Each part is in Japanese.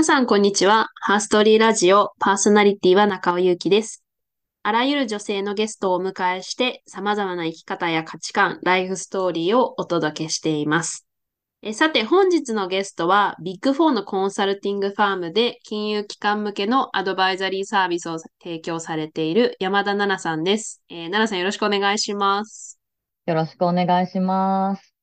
皆さん、こんにちは。 Herstory Radio パーソナリティの中尾祐希です。あらゆる女性のゲストをお迎えして、様々な生き方や価値観、ライフストーリーをお届けしています。えさて、本日のゲストは、ビッグフォーのコンサルティングファームで金融機関向けのアドバイザリーサービスを提供されている山田奈々さんです。えー奈々さんよろしくお願いします。よろしくお願いします。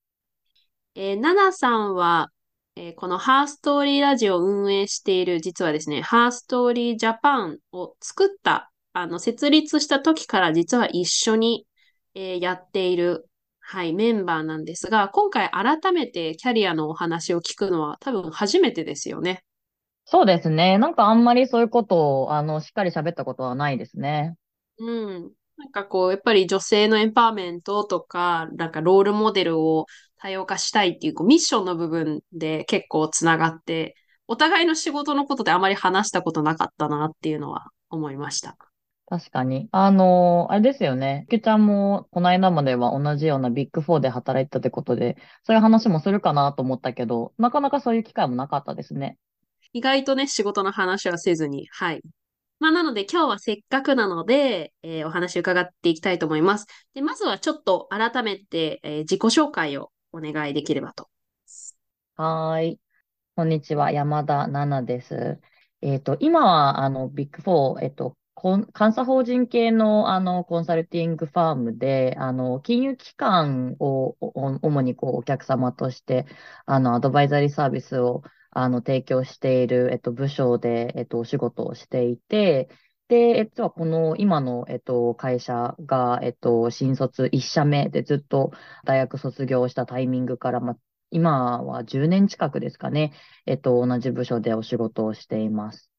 えー、ナナさんは、えーこのハーストーリーラジオを運営している、実はですね、ハーストーリージャパンを作った、あの、設立した時から実は一緒に、えーやっている、はい、メンバーなんですが、今回改めてキャリアのお話を聞くのは多分初めてですよね。そうですね。なんかあんまりそういうことを、あの、しっかり喋ったことはないですね。うん。なんかこう、やっぱり女性のエンパワーメントとか、なんかロールモデルを多様化したいっていう、こうミッションの部分で結構つながって、お互いの仕事のことであまり話したことなかったなっていうのは思いました。確かに。あの、あれですよね。ゆきちゃんも、この間までは同じようなビッグフォーで働いてたってことで、そういう話もするかなと思ったけど、なかなかそういう機会もなかったですね。意外とね、仕事の話はせずに、はい。まあ、なので今日はせっかくなので、えーお話伺っていきたいと思います。で、まずはちょっと改めて、えー自己紹介をお願いできればと。はーい。こんにちは。山田奈々です。えっと、今は、あの、ビッグフォー、えっと、監査法人系の、あの、コンサルティングファームで、あの、金融機関を、主に、こう、お客様として、あの、アドバイザリーサービスを、あの、提供している、えっと、部署で、えっと、お仕事をしていて、で、実はこの今の、えっと、会社が、えっと、新卒1社目でずっと大学卒業したタイミングから、まあ、今は10年近くですかね。えっと、同じ部署でお仕事をしています。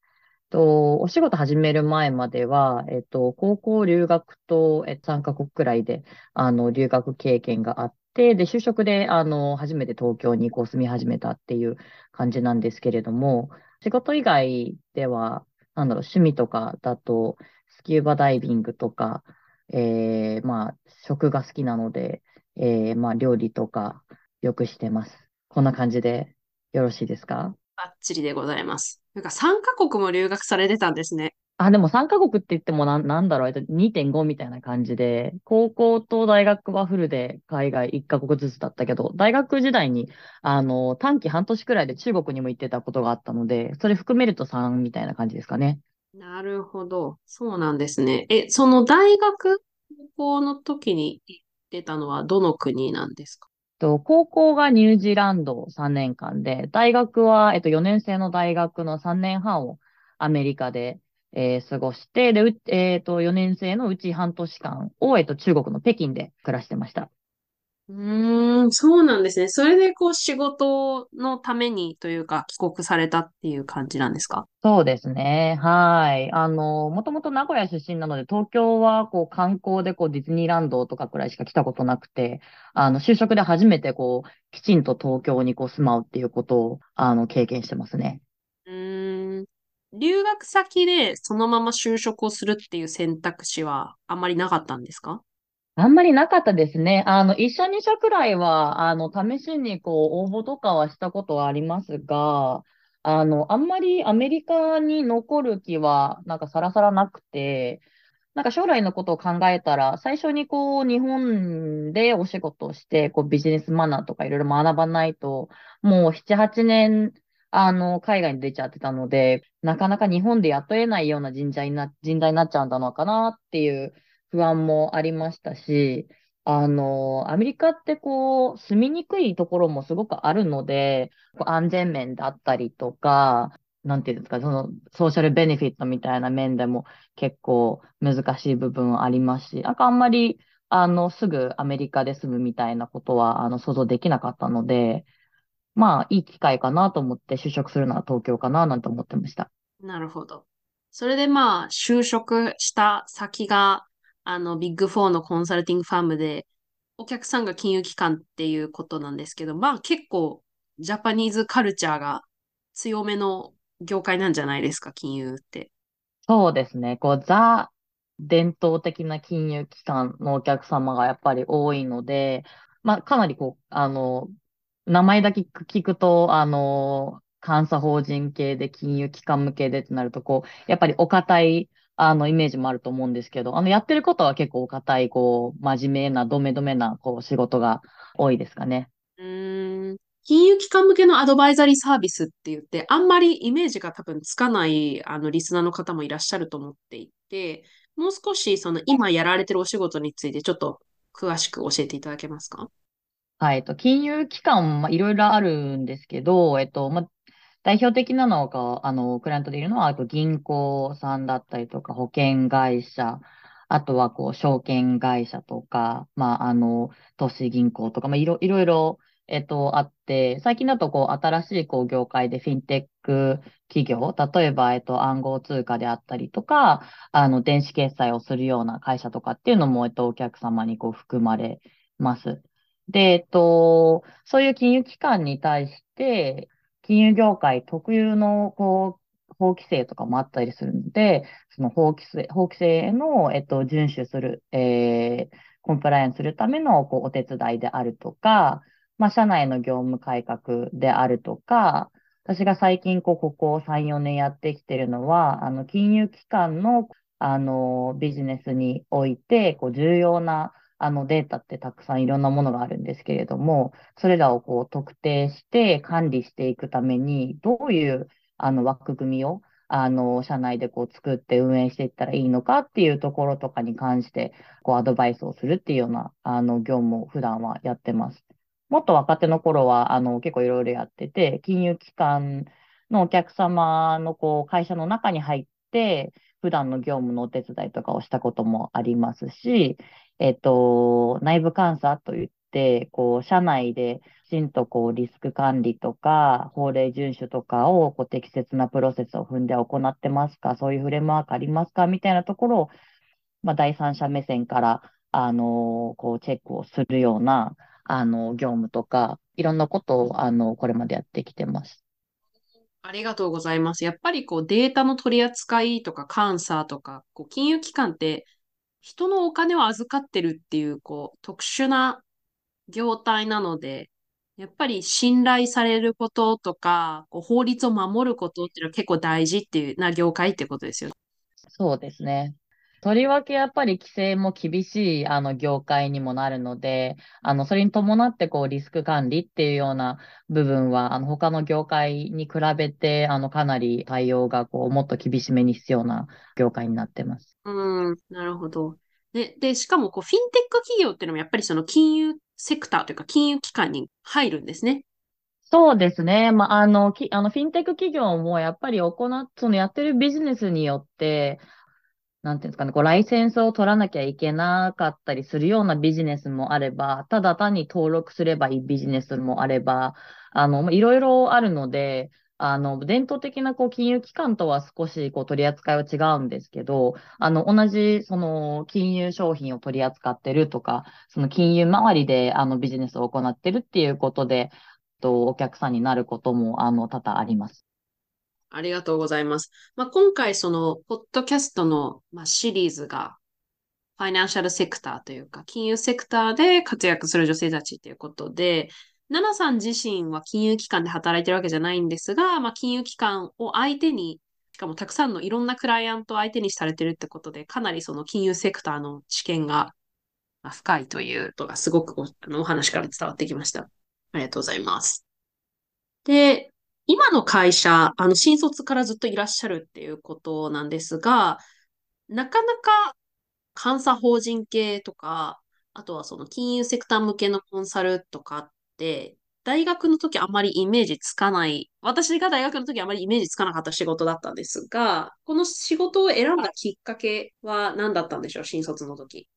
と、お仕事始める前までは、えっと、高校留学と、え3カ国くらいで、あの、留学経験があって、で、就職で、あの、初めて東京にこう住み始めたっていう感じなんですけれども、仕事以外では、なんだろう、趣味とかだと、スキューバダイビングとか、えー、まあ、食が好きなので、えー、まあ、料理とか、よくしてます。こんな感じでよろしいですか？バッチリでございます。なんか3カ国も留学されてたんですね。あ、でも3カ国って言ってもなん、なんだろう、えっと2.5みたいな感じで、高校と大学はフルで海外1カ国ずつだったけど、大学時代に、あの、短期半年くらいで中国にも行ってたことがあったので、それ含めると3みたいな感じですかね。なるほど。そうなんですね。え、その大学、高校の時に行ってたのはどの国なんですか？と、高校がニュージーランド3年間で、大学は、えっと、4年生の大学の3年半をアメリカで、えー過ごして、で、うえっと、4年生のうち半年間を、えっと、中国の北京で暮らしてました。うーん、そうなんですね。それでこう仕事のためにというか帰国されたっていう感じなんですか？そうですね。はい。あの、もともと名古屋出身なので、東京はこう観光でこうディズニーランドとかくらいしか来たことなくて、あの、就職で初めてこう、きちんと東京にこう住まうっていうことを、あの、経験してますね。うーん、留学先でそのまま就職をするっていう選択肢はあんまりなかったんですか？あんまりなかったですね。あの、一社二社くらいは、あの、試しにこう、応募とかはしたことはありますが、あの、あんまりアメリカに残る気は、なんかさらさらなくて、なんか将来のことを考えたら、最初にこう、日本でお仕事をして、こう、ビジネスマナーとかいろいろ学ばないと、もう7、8年、あの、海外に出ちゃってたので、なかなか日本で雇えないような人材にな、人材になっちゃうんだのかなっていう不安もありましたし、あの、アメリカってこう、住みにくいところもすごくあるので、安全面だったりとか、なんていうんですか、その、ソーシャルベネフィットみたいな面でも結構難しい部分ありますし、なんかあんまり、あの、すぐアメリカで住むみたいなことは、あの、想像できなかったので、まあ、いい機会かなと思って就職するのは東京かななんて思ってました。なるほど。それでまあ、就職した先が、あの、ビッグフォーのコンサルティングファームで、お客さんが金融機関っていうことなんですけど、まあ結構、 Japanese culture が強めの業界なんじゃないですか、金融って。そうですね。こう、 the、伝統的な金融機関のお客様がやっぱり多いので、まあ、かなりこう、あの、名前だけ聞くと、あの、監査法人系で金融機関向けでってなると、こう、やっぱりお堅い、あの、イメージもあると思うんですけど、あの、やってることは結構お堅い、こう、真面目な、どめどめな、こう、仕事が多いですかね。うん。金融機関向けのアドバイザリーサービスって言って、あんまりイメージが多分つかないあのリスナーの方もいらっしゃると思っていて、もう少しその今やられてるお仕事についてちょっと詳しく教えていただけますか？はい、えっと、金融機関、まあ、いろいろあるんですけど、えっと、ま、代表的なのが、あの、クライアントでいるのは、あと銀行さんだったりとか、保険会社、あとは、こう、証券会社とか、まあ、あの、投資銀行とか、まあ、いろいろ、えっと、あって、最近だと、こう、新しい、こう、業界でフィンテック企業、例えば、えっと、暗号通貨であったりとか、あの、電子決済をするような会社とかっていうのも、えっと、お客様に、こう、含まれます。で、えっと、そういう金融機関に対して、金融業界特有の、こう、法規制とかもあったりするので、その法規制、法規制の、えっと、遵守する、えー、コンプライアンスするための、こう、お手伝いであるとか、まあ、社内の業務改革であるとか、私が最近、こう、ここ3、4年やってきてるのは、あの、金融機関の、あの、ビジネスにおいて、こう、重要な、あのデータってたくさんいろんなものがあるんですけれども、それらをこう特定して管理していくために、どういうあの枠組みをあの社内でこう作って運営していったらいいのかっていうところとかに関してこうアドバイスをするっていうようなあの業務を普段はやってます。もっと若手の頃はあの結構いろいろやってて、金融機関のお客様のこう会社の中に入って、普段の業務のお手伝いとかをしたこともありますし、えっと、内部監査といって、こう、社内できちんとこう、リスク管理とか、法令遵守とかを、こう、適切なプロセスを踏んで行ってますか、そういうフレームワークありますか、みたいなところを、まあ、第三者目線から、あの、こう、チェックをするような、あの、業務とか、いろんなことを、あの、これまでやってきてます。ありがとうございます。やっぱりこうデータの取り扱いとか監査とか、こう金融機関って人のお金を預かってるっていう、こう、特殊な業態なので、やっぱり信頼されることとか、こう法律を守ることっていうのは結構大事っていうな業界ってことですよね。そうですね。とりわけやっぱり規制も厳しいあの業界にもなるので、あのそれに伴ってこうリスク管理っていうような部分は、あの他の業界に比べてあのかなり対応がこうもっと厳しめに必要な業界になってます。うん、なるほど。で、で、しかもこうフィンテック企業っていうのもやっぱりその金融セクターというか金融機関に入るんですね。そうですね。まあ、あの、きあのフィンテック企業もやっぱり行っ、そのやってるビジネスによって、なんていうんですかね、こう、ライセンスを取らなきゃいけなかったりするようなビジネスもあれば、ただ単に登録すればいいビジネスもあれば、あの、いろいろあるので、あの、伝統的なこう金融機関とは少しこう取り扱いは違うんですけど、あの、同じその金融商品を取り扱ってるとか、その金融周りであのビジネスを行ってるっていうことで、とお客さんになることもあの多々あります。ありがとうございます。まあ、今回、その、ポッドキャストの、まあ、シリーズが、ファイナンシャルセクターというか、金融セクターで活躍する女性たちということで、ナナさん自身は金融機関で働いてるわけじゃないんですが、まあ、金融機関を相手に、しかもたくさんのいろんなクライアントを相手にされてるってことで、かなりその金融セクターの知見が深いということがすごくあのお話から伝わってきました。ありがとうございます。で、今の会社、あの、新卒からずっといらっしゃるっていうことなんですが、なかなか監査法人系とか、あとはその金融セクター向けのコンサルとかっ、大学の時あまりイメージつかない、私が大学の時あまりイメージつかなかった仕事だったんですが、この仕事を選んだきっかけは何だったんでしょう、新卒の時。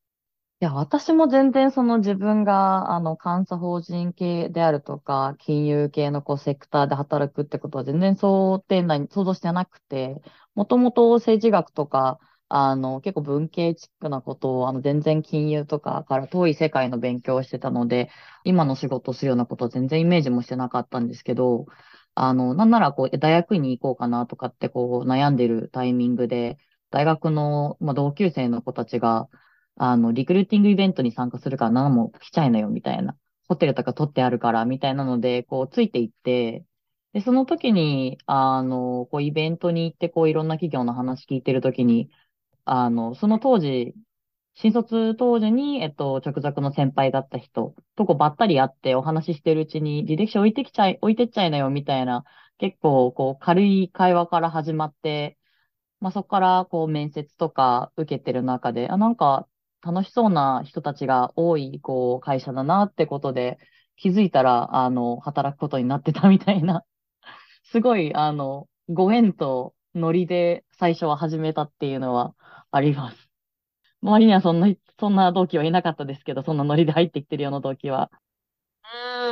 いや、私も全然その自分が、あの、監査法人系であるとか、金融系のこう、セクターで働くってことは全然想定内に、想像してなくて、もともと政治学とか、あの、結構文系チックなことを、あの、全然金融とかから遠い世界の勉強をしてたので、今の仕事するようなことは全然イメージもしてなかったんですけど、あの、なんならこう、大学院に行こうかなとかってこう、悩んでるタイミングで、大学の、まあ、同級生の子たちが、あの、リクルーティングイベントに参加するから何も来ちゃいなよ、みたいな。ホテルとか取ってあるから、みたいなので、こう、ついていって、で、その時に、あの、こう、イベントに行って、こう、いろんな企業の話聞いてる時に、あの、その当時、新卒当時に、えっと、直属の先輩だった人とこばったり会ってお話ししてるうちに、履歴書置いてきちゃい、置いてっちゃいなよ、みたいな、結構、こう、軽い会話から始まって、まあ、そこから、こう、面接とか受けてる中で、あ、なんか、楽しそうな人たちが多い、こう、会社だなってことで、気づいたら、あの、働くことになってたみたいな、すごい、あの、ご縁とノリで最初は始めたっていうのはあります。周りにはそんな、そんな同期はいなかったですけど、そんなノリで入ってきてるような同期は。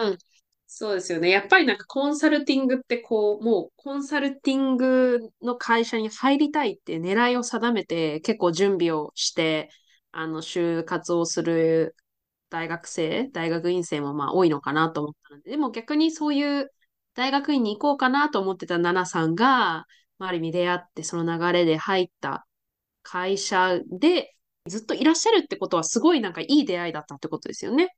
うん。そうですよね。やっぱりなんかコンサルティングってこう、もうコンサルティングの会社に入りたいっていう狙いを定めて結構準備をして、あの、就活をする大学生、大学院生もまあ多いのかなと思ったので、でも逆にそういう大学院に行こうかなと思ってたナナさんが、まあ、ある意味出会ってその流れで入った会社でずっといらっしゃるってことはすごいなんかいい出会いだったってことですよね。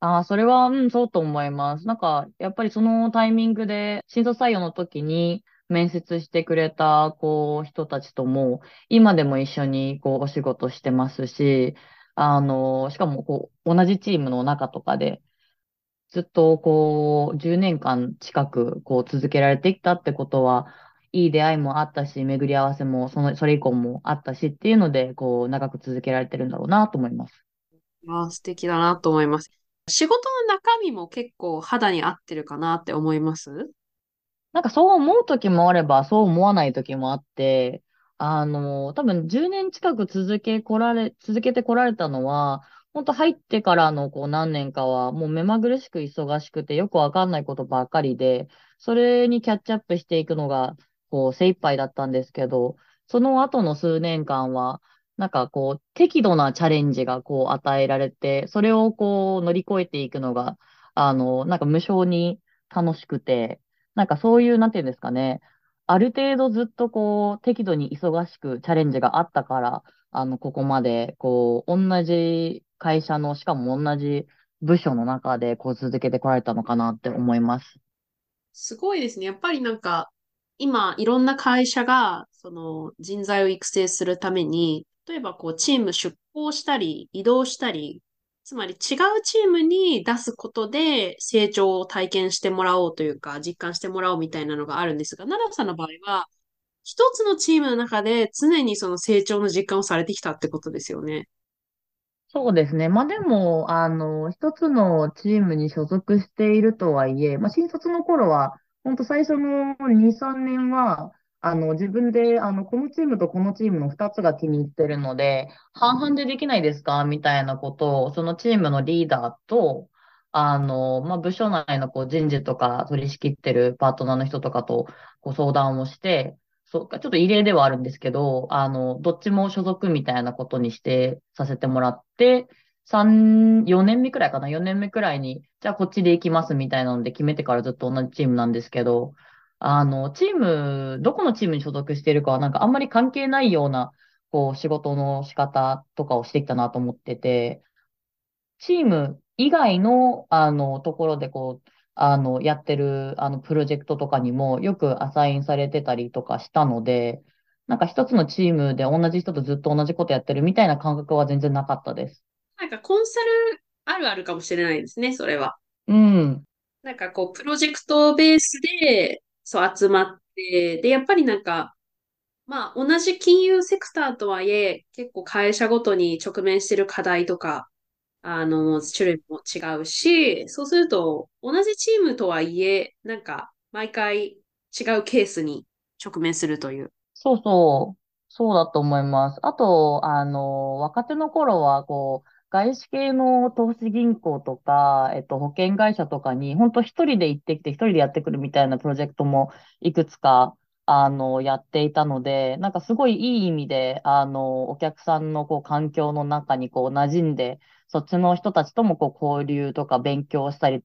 ああ、それは、うん、そうと思います。なんか、やっぱりそのタイミングで、新卒採用の時に面接してくれた、こう、人たちとも、今でも一緒に、こう、お仕事してますし、あの、しかも、こう、同じチームの中とかで、ずっと、こう、10年間近く、こう、続けられてきたってことは、いい出会いもあったし、巡り合わせも、その、それ以降もあったしっていうので、こう、長く続けられてるんだろうなと思います。ああ、素敵だなと思います。仕事の中身も結構肌に合ってるかなって思います？なんかそう思う時もあれば、そう思わない時もあって、あの、多分10年近く続けこられ、続けてこられたのは、本当入ってからのこう何年かは、もう目まぐるしく忙しくてよくわかんないことばっかりで、それにキャッチアップしていくのが、こう精一杯だったんですけど、その後の数年間は、なんかこう、適度なチャレンジがこう与えられて、それをこう乗り越えていくのが、あの、なんか無償に楽しくて、なんかそういう、なんていうんですかね、ある程度ずっとこう、適度に忙しくチャレンジがあったから、あの、ここまで、こう、同じ会社の、しかも同じ部署の中で、こう、続けてこられたのかなって思います。すごいですね。やっぱりなんか、今、いろんな会社が、その人材を育成するために、例えばこう、チーム出向したり、移動したり、つまり違うチームに出すことで成長を体験してもらおうというか、実感してもらおうみたいなのがあるんですが、奈良さんの場合は、一つのチームの中で常にその成長の実感をされてきたってことですよね。そうですね。まあでも、あの、一つのチームに所属しているとはいえ、まあ新卒の頃は、本当最初の2、3年は、あの、自分で、あの、このチームとこのチームの2つが気に入ってるので、半々でできないですか？みたいなことを、そのチームのリーダーと、あの、まあ、部署内のこう人事とか取り仕切ってるパートナーの人とかとご相談をして、そうか、ちょっと異例ではあるんですけど、あの、どっちも所属みたいなことにしてさせてもらって、3、4年目くらいかな ?4 年目くらいに、じゃあこっちで行きますみたいなので決めてからずっと同じチームなんですけど、あの、チーム、どこのチームに所属しているかはなんかあんまり関係ないような、こう、仕事の仕方とかをしてきたなと思ってて、チーム以外の、あの、ところでこう、あの、やってる、あの、プロジェクトとかにもよくアサインされてたりとかしたので、なんか一つのチームで同じ人とずっと同じことやってるみたいな感覚は全然なかったです。なんかコンサルあるあるかもしれないですね、それは。うん。なんかこう、プロジェクトベースで、そう集まって、で、やっぱりなんか、まあ、同じ金融セクターとはいえ、結構会社ごとに直面してる課題とか、あの、種類も違うし、そうすると、同じチームとはいえ、なんか、毎回違うケースに直面するという。そうそう。そうだと思います。あと、あの、若手の頃は、こう、外資系の投資銀行とか、えっと、保険会社とかに、本当一人で行ってきて、一人でやってくるみたいなプロジェクトもいくつか、あの、やっていたので、なんかすごいいい意味で、あの、お客さんのこう環境の中にこう馴染んで、そっちの人たちともこう交流とか勉強したり、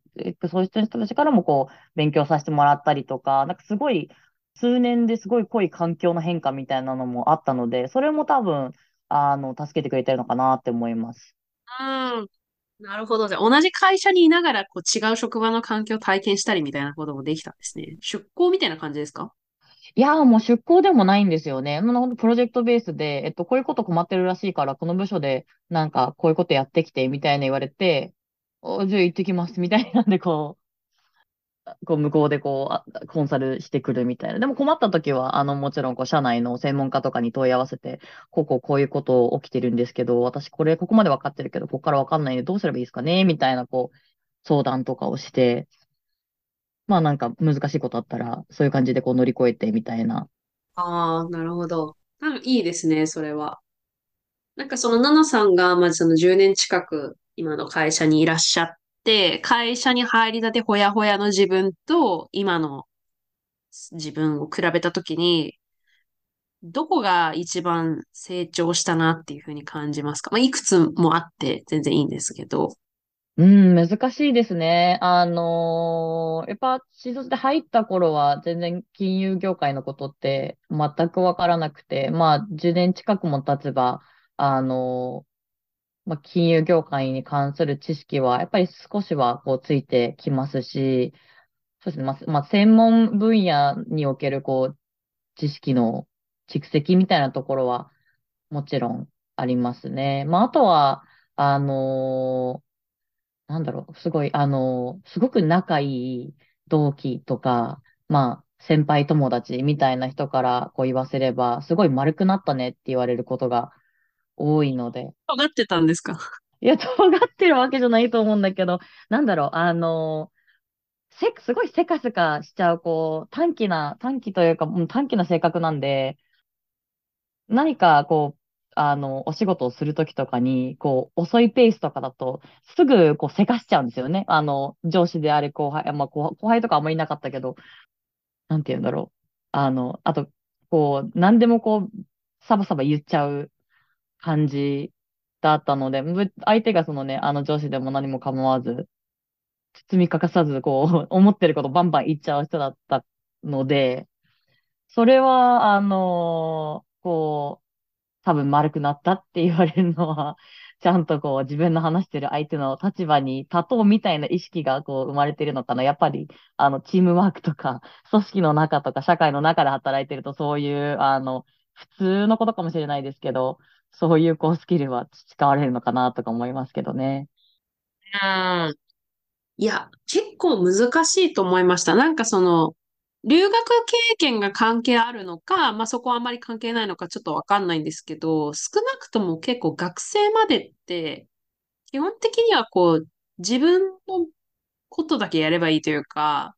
そういう人たちからもこう勉強させてもらったりとか、なんかすごい数年ですごい濃い環境の変化みたいなのもあったので、それも多分、あの、助けてくれてるのかなって思います。うん。なるほど。じゃ、同じ会社にいながら、こう、違う職場の環境を体験したりみたいなこともできたんですね。出向みたいな感じですか？いやーもう出向でもないんですよね。もうほんとプロジェクトベースで、えっと、こういうこと困ってるらしいから、この部署でなんかこういうことやってきて、みたいな言われて、おじゃあ行ってきます、みたいなんで、こう、こう向こうでこう、コンサルしてくるみたいな。でも困った時は、あの、もちろん、こう、社内の専門家とかに問い合わせて、こうこうこういうこと起きてるんですけど、私これ、ここまで分かってるけど、ここから分かんないんでどうすればいいですかね？みたいな、こう、相談とかをして、まあなんか難しいことあったら、そういう感じでこう乗り越えてみたいな。ああ、なるほど。なんかいいですね、それは。なんかそのナナさんが、まずその10年近く今の会社にいらっしゃって、会社に入りたてほやほやの自分と今の自分を比べたときに、どこが一番成長したなっていうふうに感じますか？まあ、いくつもあって全然いいんですけど。うん、難しいですね。あのーやっぱ、新卒で入った頃は全然金融業界のことって全くわからなくて、まあ、10年近くも経つば、あのまあ、金融業界に関する知識は、やっぱり少しはこうついてきますし、そうですね、まあ、まあ、専門分野におけるこう、知識の蓄積みたいなところはもちろんありますね。まあ、あとは、あのーなんだろう、すごい、あの、すごく仲いい同期とか、まあ、先輩友達みたいな人からこう言わせれば、すごい丸くなったねって言われることが多いので。尖ってたんですか？いや、尖ってるわけじゃないと思うんだけど、なんだろう、あの、せ、すごいせかせかしちゃう、こう、短気な、短気というか、もう短気な性格なんで、何かこう、あの、お仕事をするときとかに、こう、遅いペースとかだと、すぐ、こう、せかしちゃうんですよね。あの、上司であれ、後輩、まあ、後輩とかあんまりいなかったけど、なんて言うんだろう。あの、あと、こう、何でもこう、サバサバ言っちゃう感じだったので、相手がそのね、あの上司でも何も構わず、包み隠さず、こう、思ってることバンバン言っちゃう人だったので、それは、あのこう、多分丸くなったって言われるのは、ちゃんとこう自分の話してる相手の立場に立とうみたいな意識がこう生まれてるのかな。やっぱり、あの、チームワークとか、組織の中とか、社会の中で働いてると、そういう、あの、普通のことかもしれないですけど、そういうこうスキルは培われるのかなとか思いますけどね。うん。いや、結構難しいと思いました。なんかその、留学経験が関係あるのか、まあそこはあんまり関係ないのかちょっとわかんないんですけど、少なくとも結構学生までって、基本的にはこう、自分のことだけやればいいというか、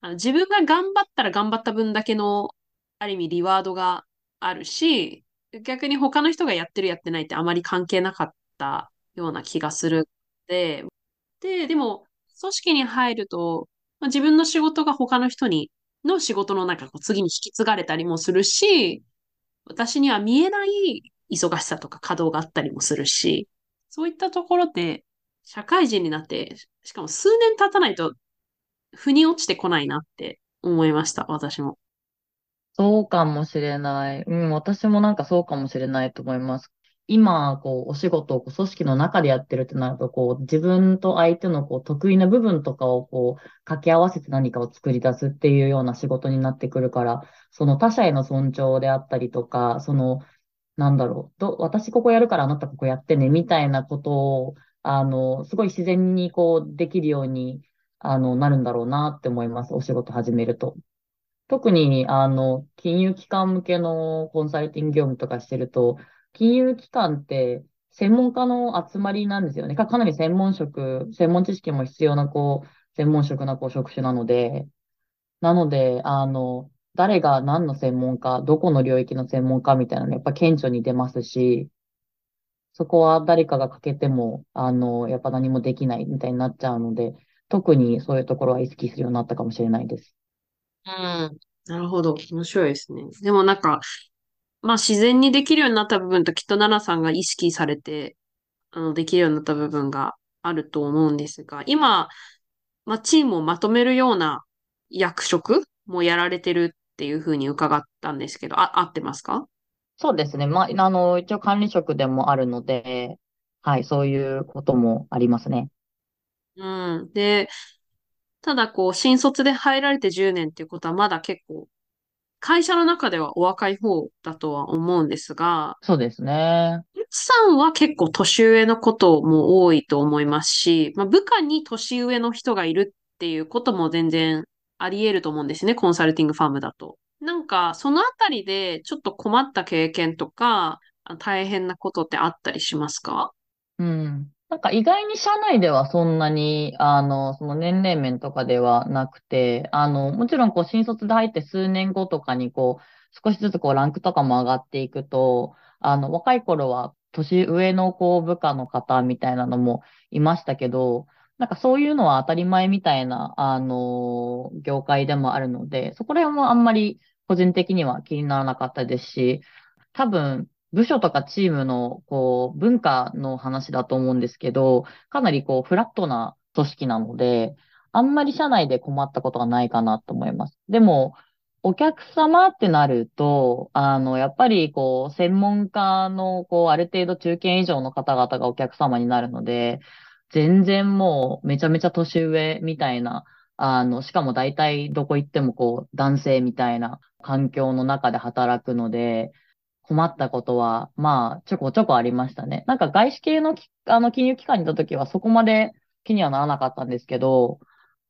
あの自分が頑張ったら頑張った分だけの、ある意味リワードがあるし、逆に他の人がやってるやってないってあまり関係なかったような気がするで、で、でも、組織に入ると、まあ、自分の仕事が他の人に、の仕事の中、こう次に引き継がれたりもするし、私には見えない忙しさとか稼働があったりもするし、そういったところで、社会人になって、しかも数年経たないと、腑に落ちてこないなって思いました、私も。そうかもしれない。うん、私もなんかそうかもしれないと思います。今、こう、お仕事をこう組織の中でやってるってなると、こう、自分と相手のこう得意な部分とかをこう、掛け合わせて何かを作り出すっていうような仕事になってくるから、その他者への尊重であったりとか、その、なんだろう、ど、私ここやるからあなたここやってね、みたいなことを、あの、すごい自然にこう、できるように、あの、なるんだろうなって思います。お仕事始めると。特に、あの、金融機関向けのコンサルティング業務とかしてると、金融機関って専門家の集まりなんですよね。か、かなり専門職、専門知識も必要な、こう、専門職な、こう、職種なので、なので、あの、誰が何の専門家、どこの領域の専門家みたいなのやっぱ顕著に出ますし、そこは誰かが欠けても、あの、やっぱ何もできないみたいになっちゃうので、特にそういうところは意識するようになったかもしれないです。うん。なるほど。面白いですね。でもなんか、まあ自然にできるようになった部分ときっと奈々さんが意識されて、あの、できるようになった部分があると思うんですが、今、まあチームをまとめるような役職もやられてるっていうふうに伺ったんですけど、あ、合ってますか？そうですね。まあ、あの、一応管理職でもあるので、はい、そういうこともありますね。うん。で、ただこう、新卒で入られて10年っていうことはまだ結構、会社の中ではお若い方だとは思うんですが、そうですね。さんは結構年上のことも多いと思いますし、まあ、部下に年上の人がいるっていうことも全然あり得ると思うんですね、コンサルティングファームだと。なんか、そのあたりでちょっと困った経験とか、大変なことってあったりしますか？うん。なんか意外に社内ではそんなに、あの、その年齢面とかではなくて、あの、もちろんこう新卒で入って数年後とかにこう、少しずつこうランクとかも上がっていくと、あの、若い頃は年上のこう部下の方みたいなのもいましたけど、なんかそういうのは当たり前みたいな、あの、業界でもあるので、そこら辺はあんまり個人的には気にならなかったですし、多分、部署とかチームの、こう、文化の話だと思うんですけど、かなりこう、フラットな組織なので、あんまり社内で困ったことがないかなと思います。でも、お客様ってなると、あの、やっぱり、こう、専門家の、こう、ある程度中堅以上の方々がお客様になるので、全然もう、めちゃめちゃ年上みたいな、あの、しかも大体どこ行ってもこう、男性みたいな環境の中で働くので、困ったことは、まあ、ちょこちょこありましたね。なんか外資系の、あの、金融機関にいたときはそこまで気にはならなかったんですけど、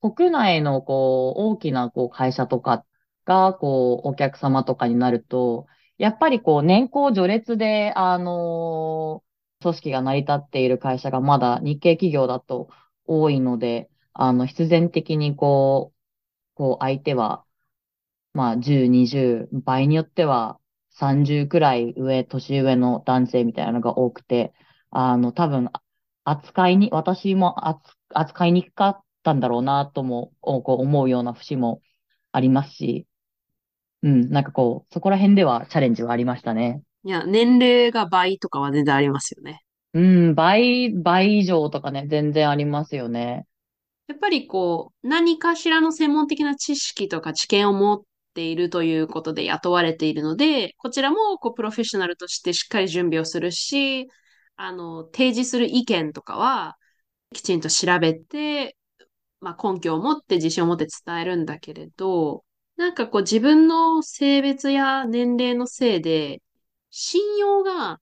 国内のこう、大きなこう会社とかが、こう、お客様とかになると、やっぱりこう、年功序列で、あの組織が成り立っている会社がまだ日系企業だと多いので、あの、必然的にこう、こう、相手は、まあ、10、20、場合によっては、30くらい上、年上の男性みたいなのが多くて、あの、多分、扱いに、私も扱いにくかったんだろうなとも、こう思うような節もありますし、うん、なんかこう、そこら辺ではチャレンジはありましたね。いや、年齢が倍とかは全然ありますよね。うん、倍、倍以上とかね、全然ありますよね。やっぱりこう、何かしらの専門的な知識とか知見を持っているということで雇われているので、こちらもこうプロフェッショナルとしてしっかり準備をするし、あの、提示する意見とかは、きちんと調べて、まあ、根拠を持って自信を持って伝えるんだけれど、なんかこう自分の性別や年齢のせいで、信用が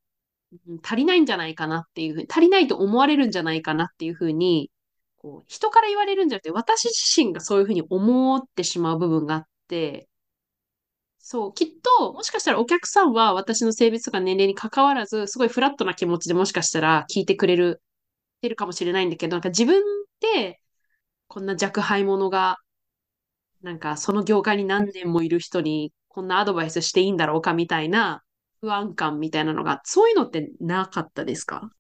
足りないんじゃないかなっていうふうに、足りないと思われるんじゃないかなっていうふうに、こう人から言われるんじゃなくて、私自身がそういうふうに思ってしまう部分があって、そう、きっと、もしかしたらお客さんは私の性別とか年齢に関わらず、すごいフラットな気持ちでもしかしたら聞いてくれる、てるかもしれないんだけど、なんか自分で、こんな若輩者が、なんかその業界に何年もいる人に、こんなアドバイスしていいんだろうかみたいな不安感みたいなのが、そういうのってなかったですか？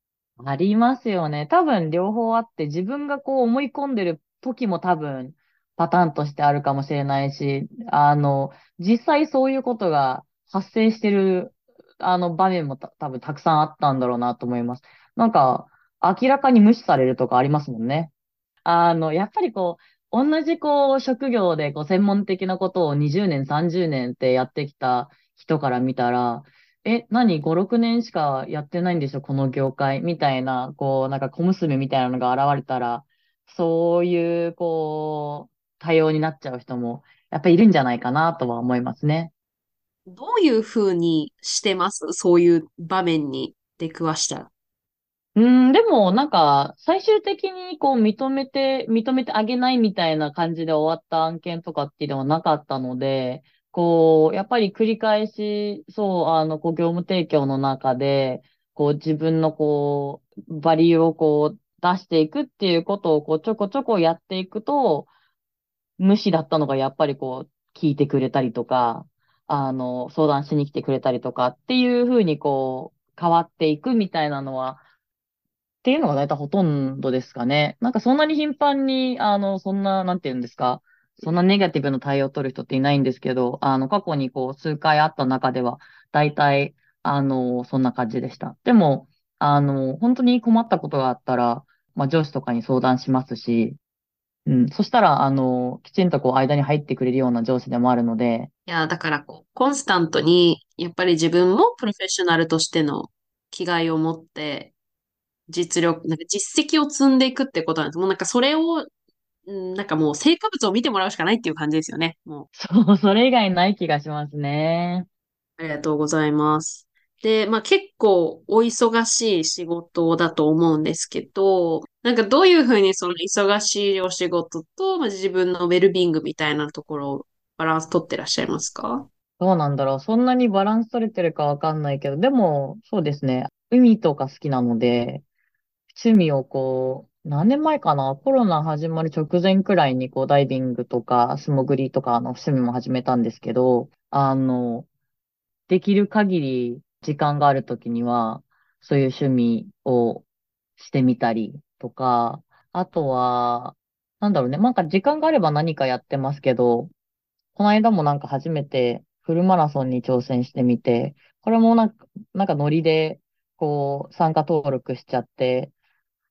ありますよね。多分両方あって、自分がこう思い込んでる時も多分パターンとしてあるかもしれないし、あの、実際そういうことが発生してる、あの場面もた多分たくさんあったんだろうなと思います。なんか、明らかに無視されるとかありますもんね。あの、やっぱりこう、同じこう、職業でこう、専門的なことを20年、30年ってやってきた人から見たら、え、何 ?5、6年しかやってないんでしょ？この業界？みたいな、こう、なんか小娘みたいなのが現れたら、そういう、こう、多様になっちゃう人も、やっぱりいるんじゃないかなとは思いますね。どういうふうにしてます？そういう場面に出くわしたら。うん、でも、なんか、最終的にこう認めて、認めてあげないみたいな感じで終わった案件とかっていうのはなかったので、こう、やっぱり繰り返し、そう、あの、こう、業務提供の中で、こう、自分のこう、バリューをこう、出していくっていうことを、こう、ちょこちょこやっていくと、無視だったのがやっぱりこう、聞いてくれたりとか、あの、相談しに来てくれたりとかっていうふうにこう、変わっていくみたいなのは、っていうのが大体ほとんどですかね。なんかそんなに頻繁に、あの、そんな、なんて言うんですか、そんなネガティブな対応を取る人っていないんですけど、あの、過去にこう、数回あった中では、大体、あの、そんな感じでした。でも、あの、本当に困ったことがあったら、まあ、上司とかに相談しますし、うん。そしたら、あの、きちんとこう、間に入ってくれるような上司でもあるので。いや、だからこう、コンスタントに、やっぱり自分もプロフェッショナルとしての気概を持って、実力、なんか実績を積んでいくってことなんです。もうなんかそれを、うんなんかもう成果物を見てもらうしかないっていう感じですよね。もう。そう、それ以外ない気がしますね。ありがとうございます。で、まあ結構お忙しい仕事だと思うんですけど、なんかどういうふうにその忙しいお仕事と、まあ、自分のウェルビングみたいなところをバランス取ってらっしゃいますか？どうなんだろう。そんなにバランス取れてるかわかんないけど、でも、そうですね。海とか好きなので、趣味をこう、何年前かな？コロナ始まる直前くらいにこうダイビングとか素潜りとかの趣味も始めたんですけど、あの、できる限り時間があるときには、そういう趣味をしてみたりとか、あとは、なんだろうね。なんか時間があれば何かやってますけど、この間もなんか初めてフルマラソンに挑戦してみて、これもなんか、なんかノリで、こう、参加登録しちゃって、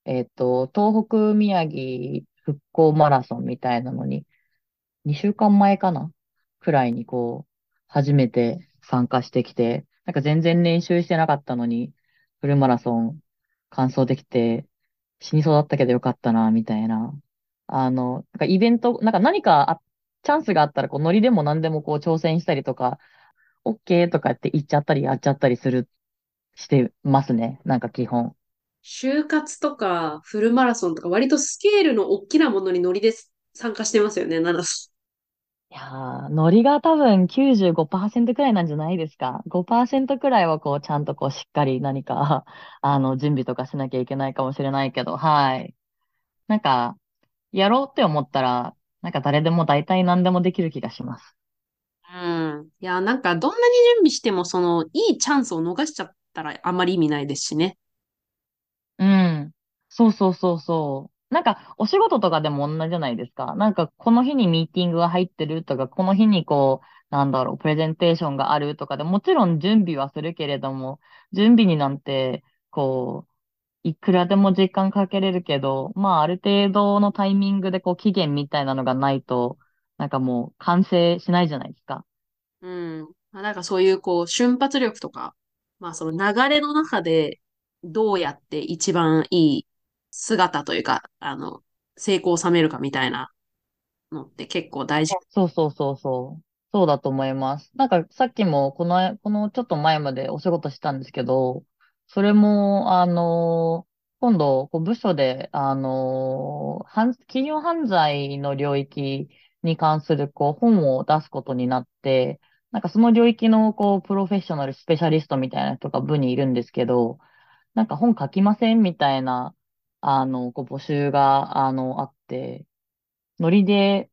えっと、東北宮城復興マラソンみたいなのに、2週間前かな？くらいにこう、初めて参加してきて、なんか全然練習してなかったのに、フルマラソン完走できて、死にそうだったけどよかったな、みたいな。あの、なんかイベント、なんか何かあチャンスがあったら、こう、ノリでも何でもこう、挑戦したりとか、OK とかって言っちゃったりやっちゃったりする、してますね。なんか基本。就活とかフルマラソンとか割とスケールの大きなものにノリで参加してますよね、ナナさいやー、ノリが多分95%くらいなんじゃないですか？5%くらいはこう、ちゃんとこう、しっかり何か、あの、準備とかしなきゃいけないかもしれないけど、はい。なんか、やろうって思ったら、なんか誰でも大体何でもできる気がします。ん。うん。いや、なんかどんなに準備してもそのいいチャンスを逃しちゃったらあんまり意味ないですしね。うん。そうそうそうそう。なんか、お仕事とかでも同じじゃないですか。なんか、この日にミーティングが入ってるとか、この日にこう、なんだろう、プレゼンテーションがあるとかでもちろん準備はするけれども、準備になんて、こう、いくらでも時間かけれるけど、まあ、ある程度のタイミングでこう、期限みたいなのがないと、なんかもう、完成しないじゃないですか。うん。まなんかそういうこう瞬発力とか、まあその流れの中でどうやって一番いい姿というか、あの、成功を収めるかみたいなのって結構大事。そうそうそうそう。そうだと思います。なんかさっきもこの、このちょっと前までお仕事したんですけど、それも、あの、今度、こう部署で、あの、企業犯罪の領域に関する、こう、本を出すことになって、なんかその領域の、こう、プロフェッショナル、スペシャリストみたいな人が部にいるんですけど、なんか本書きませんみたいな、あの、こう募集が、あの、あって、ノリで、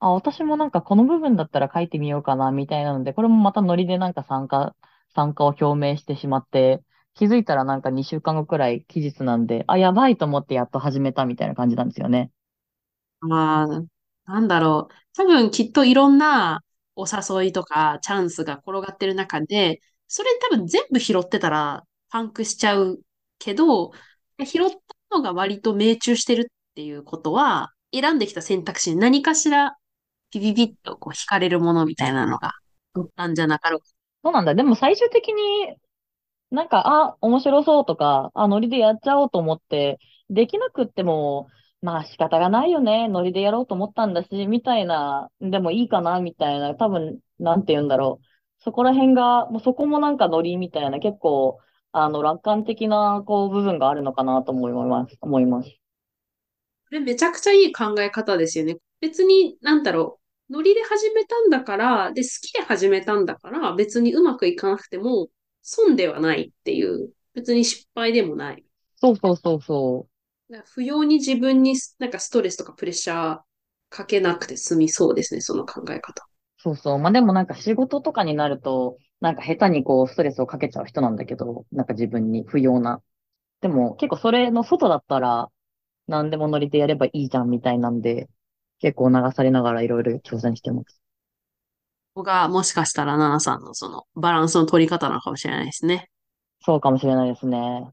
あ、私もなんかこの部分だったら書いてみようかな、みたいなので、これもまたノリでなんか参加、参加を表明してしまって、気づいたらなんか2週間後くらい期日なんで、あ、やばいと思ってやっと始めたみたいな感じなんですよね。まあ、なんだろう。多分きっといろんなお誘いとかチャンスが転がってる中で、それ多分全部拾ってたらパンクしちゃうけど、拾っのが割と命中してるっていうことは、選んできた選択肢に何かしらピピピッとこう惹かれるものみたいなのがあったんじゃなかろうか。そうなんだ。でも最終的になんか、あ、面白そうとか、あ、ノリでやっちゃおうと思って、できなくっても、まあ仕方がないよね。ノリでやろうと思ったんだし、みたいな、でもいいかな、みたいな、多分、なんて言うんだろう。そこら辺が、もうそこもなんかノリみたいな、結構、あの、楽観的な、こう、部分があるのかなと思います、思います。これめちゃくちゃいい考え方ですよね。別に、なんだろう。ノリで始めたんだから、で、好きで始めたんだから、別にうまくいかなくても、損ではないっていう、別に失敗でもない。そうそうそうそだから不要に自分になんかストレスとかプレッシャーかけなくて済みそうですね、その考え方。う。そうそう。まあでもなんか仕事とかになると、なんか下手にこう、ストレスをかけちゃう人なんだけど、なんか自分に不要な。でも結構それの外だったら、何でもノリでやればいいじゃんみたいなんで、結構流されながらいろいろ挑戦してます。ここがもしかしたらナナさんのそのバランスの取り方なのかもしれないですね。そうかもしれないですね。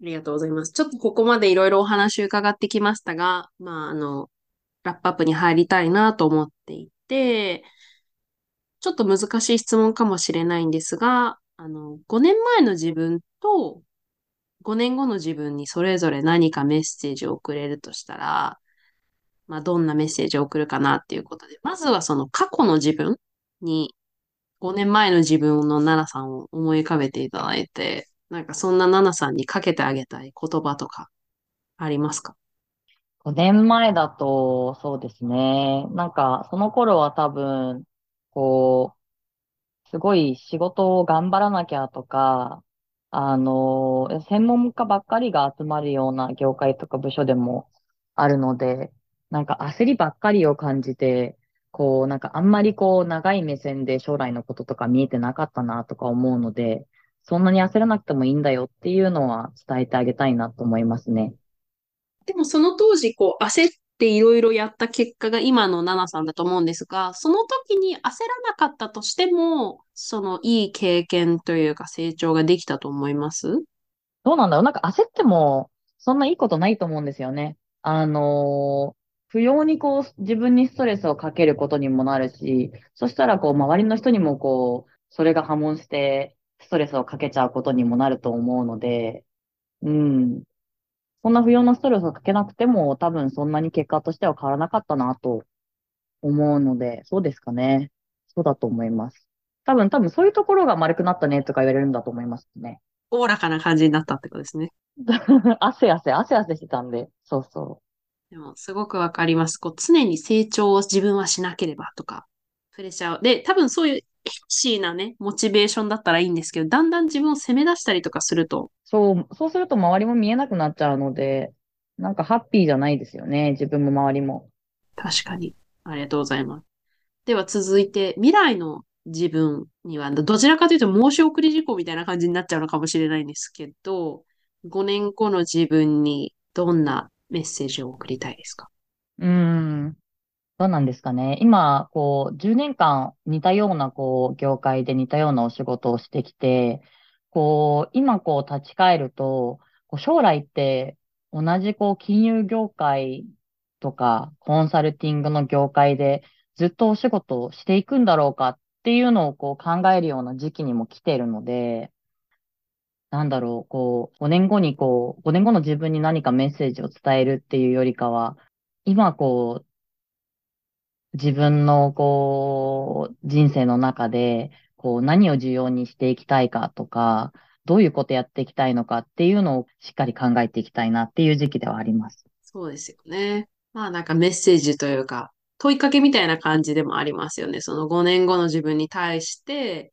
ありがとうございます。ちょっとここまでいろいろお話伺ってきましたが、まあ、あの、ラップアップに入りたいなと思っていて、ちょっと難しい質問かもしれないんですが、あの、5年前の自分と5年後の自分にそれぞれ何かメッセージを送れるとしたら、まあ、どんなメッセージを送るかなっていうことで、まずはその過去の自分に、5年前の自分のナナさんを思い浮かべていただいて、なんかそんなナナさんにかけてあげたい言葉とかありますか？5年前だと、そうですね。なんか、その頃は多分、こう、すごい仕事を頑張らなきゃとか、あの、専門家ばっかりが集まるような業界とか部署でもあるので、なんか焦りばっかりを感じて、こう、なんかあんまりこう、長い目線で将来のこととか見えてなかったなとか思うので、そんなに焦らなくてもいいんだよっていうのは伝えてあげたいなと思いますね。でもその当時、こう、焦っていろいろやった結果が今のナナさんだと思うんですが、その時に焦らなかったとしても、そのいい経験というか成長ができたと思います？どうなんだろう？なんか焦っても、そんないいことないと思うんですよね。あのー不要にこう、自分にストレスをかけることにもなるし、そしたらこう、周りの人にもこう、それが波紋して、ストレスをかけちゃうことにもなると思うので、うん。そんな不要なストレスをかけなくても、多分そんなに結果としては変わらなかったなと思うので、そうですかね。そうだと思います。多分、多分そういうところが丸くなったねとか言われるんだと思いますね。おおらかな感じになったってことですね。汗汗、汗汗してたんで、そうそう。でも、すごくわかります。こう、常に成長を自分はしなければとか、プレッシャーを。で、多分そういうヘッシーなね、モチベーションだったらいいんですけど、だんだん自分を責め出したりとかすると、そう、そうすると周りも見えなくなっちゃうので、なんかハッピーじゃないですよね。自分も周りも。確かに。ありがとうございます。では続いて、未来の自分には、どちらかというと申し送り事項みたいな感じになっちゃうのかもしれないんですけど、5年後の自分にどんなメッセージを送りたいですか？うーん。どうなんですかね。今、こう、10年間似たような、こう、業界で似たようなお仕事をしてきて、こう、今、こう、立ち返ると、こう将来って、同じ、こう、金融業界とか、コンサルティングの業界で、ずっとお仕事をしていくんだろうかっていうのを、こう、考えるような時期にも来ているので、なんだろう、こう、5年後にこう、5年後の自分に何かメッセージを伝えるっていうよりかは、今こう、自分のこう、人生の中で、こう、何を重要にしていきたいかとか、どういうことやっていきたいのかっていうのをしっかり考えていきたいなっていう時期ではあります。そうですよね。まあなんかメッセージというか、問いかけみたいな感じでもありますよね。その5年後の自分に対して、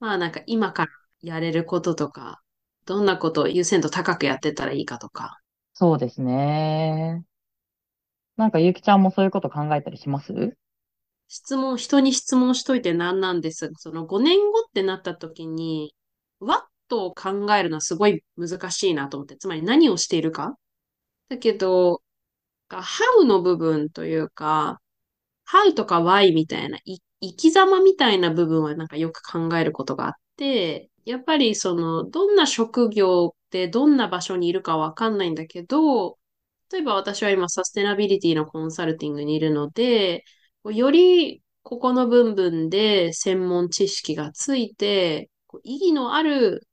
まあなんか今からやれることとか、どんなことを優先度高くやってったらいいかとか。そうですね。なんかゆきちゃんもそういうこと考えたりします？質問、人に質問しといて何なんですが、その5年後ってなった時に、what を考えるのはすごい難しいなと思って、つまり何をしているか？だけど、how の部分というか、how とか why みたいな、生き様みたいな部分はなんかよく考えることがあって、やっぱりその、どんな職業でどんな場所にいるかわかんないんだけど、例えば私は今サステナビリティのコンサルティングにいるので、よりここの部分で専門知識がついて、意義のある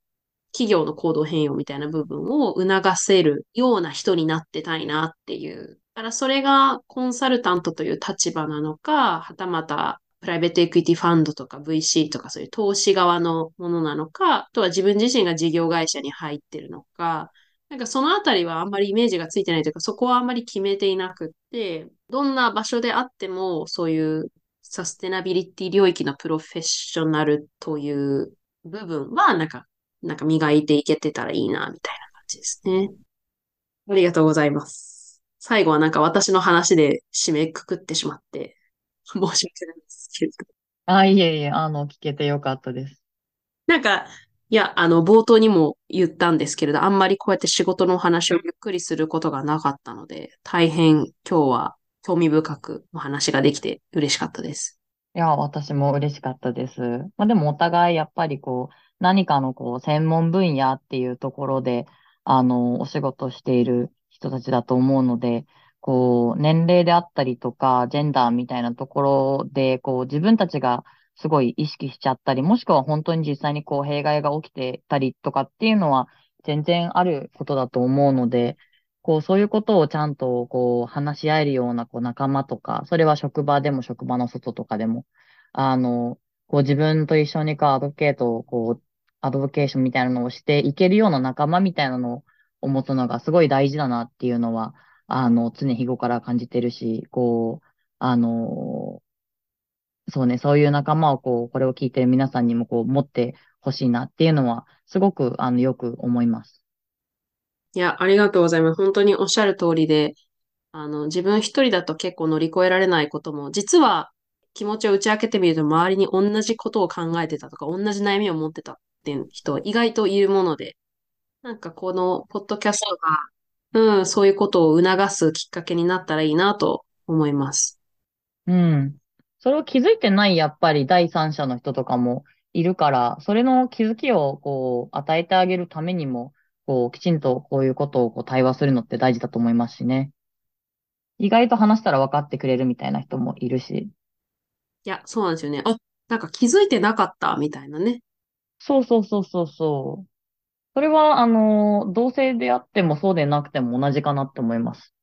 企業の行動変容みたいな部分を促せるような人になってたいなっていう。だからそれがコンサルタントという立場なのか、はたまたプライベートエクイティファンドとか VC とかそういう投資側のものなのか、あとは自分自身が事業会社に入ってるのか、なんかそのあたりはあんまりイメージがついてないというか、そこはあんまり決めていなくって、どんな場所であっても、そういうサステナビリティ領域のプロフェッショナルという部分は、なんか、なんか磨いていけてたらいいな、みたいな感じですね。ありがとうございます。最後はなんか私の話で締めくくってしまって、申し訳ないですけれど。あ、いえいえ、あの、聞けてよかったです。なんか、いや、あの、冒頭にも言ったんですけれど、あんまりこうやって仕事のお話をゆっくりすることがなかったので、大変今日は興味深くお話ができて嬉しかったです。いや、私も嬉しかったです。まあでもお互いやっぱりこう、何かのこう、専門分野っていうところで、あの、お仕事している人たちだと思うので、こう、年齢であったりとか、ジェンダーみたいなところで、こう、自分たちがすごい意識しちゃったり、もしくは本当に実際にこう、弊害が起きてたりとかっていうのは、全然あることだと思うので、こう、そういうことをちゃんと、こう、話し合えるような、こう、仲間とか、それは職場でも職場の外とかでも、あの、こう、自分と一緒にこう、アドケートを、こう、アドボケーションみたいなのをしていけるような仲間みたいなのを持つのがすごい大事だなっていうのは、あの、常日頃から感じてるし、こう、あの、そうね、そういう仲間をこう、これを聞いてる皆さんにもこう、持ってほしいなっていうのは、すごく、あの、よく思います。いや、ありがとうございます。本当におっしゃる通りで、あの、自分一人だと結構乗り越えられないことも、実は気持ちを打ち明けてみると、周りに同じことを考えてたとか、同じ悩みを持ってたっていう人は意外といるもので、なんかこのポッドキャストが、うん、そういうことを促すきっかけになったらいいなと思います。うん。それを気づいてない、やっぱり第三者の人とかもいるから、それの気づきをこう、与えてあげるためにも、こう、きちんとこういうことをこう対話するのって大事だと思いますしね。意外と話したら分かってくれるみたいな人もいるし。いや、そうなんですよね。あ、なんか気づいてなかったみたいなね。そうそうそうそうそう。それは、あの、同性であってもそうでなくても同じかなって思います。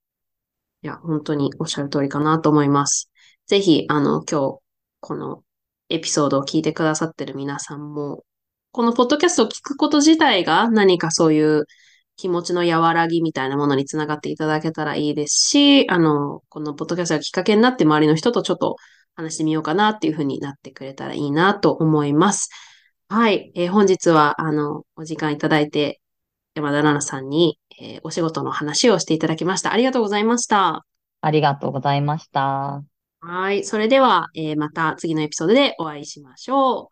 いや、本当におっしゃる通りかなと思います。ぜひ、あの、今日、このエピソードを聞いてくださってる皆さんも、このポッドキャストを聞くこと自体が何かそういう気持ちの和らぎみたいなものにつながっていただけたらいいですし、あの、このポッドキャストがきっかけになって周りの人とちょっと話してみようかなっていうふうになってくれたらいいなと思います。はい。えー、本日は、あの、お時間いただいて、山田奈々さんに、えー、お仕事の話をしていただきました。ありがとうございました。ありがとうございました。はい。それでは、えー、また次のエピソードでお会いしましょう。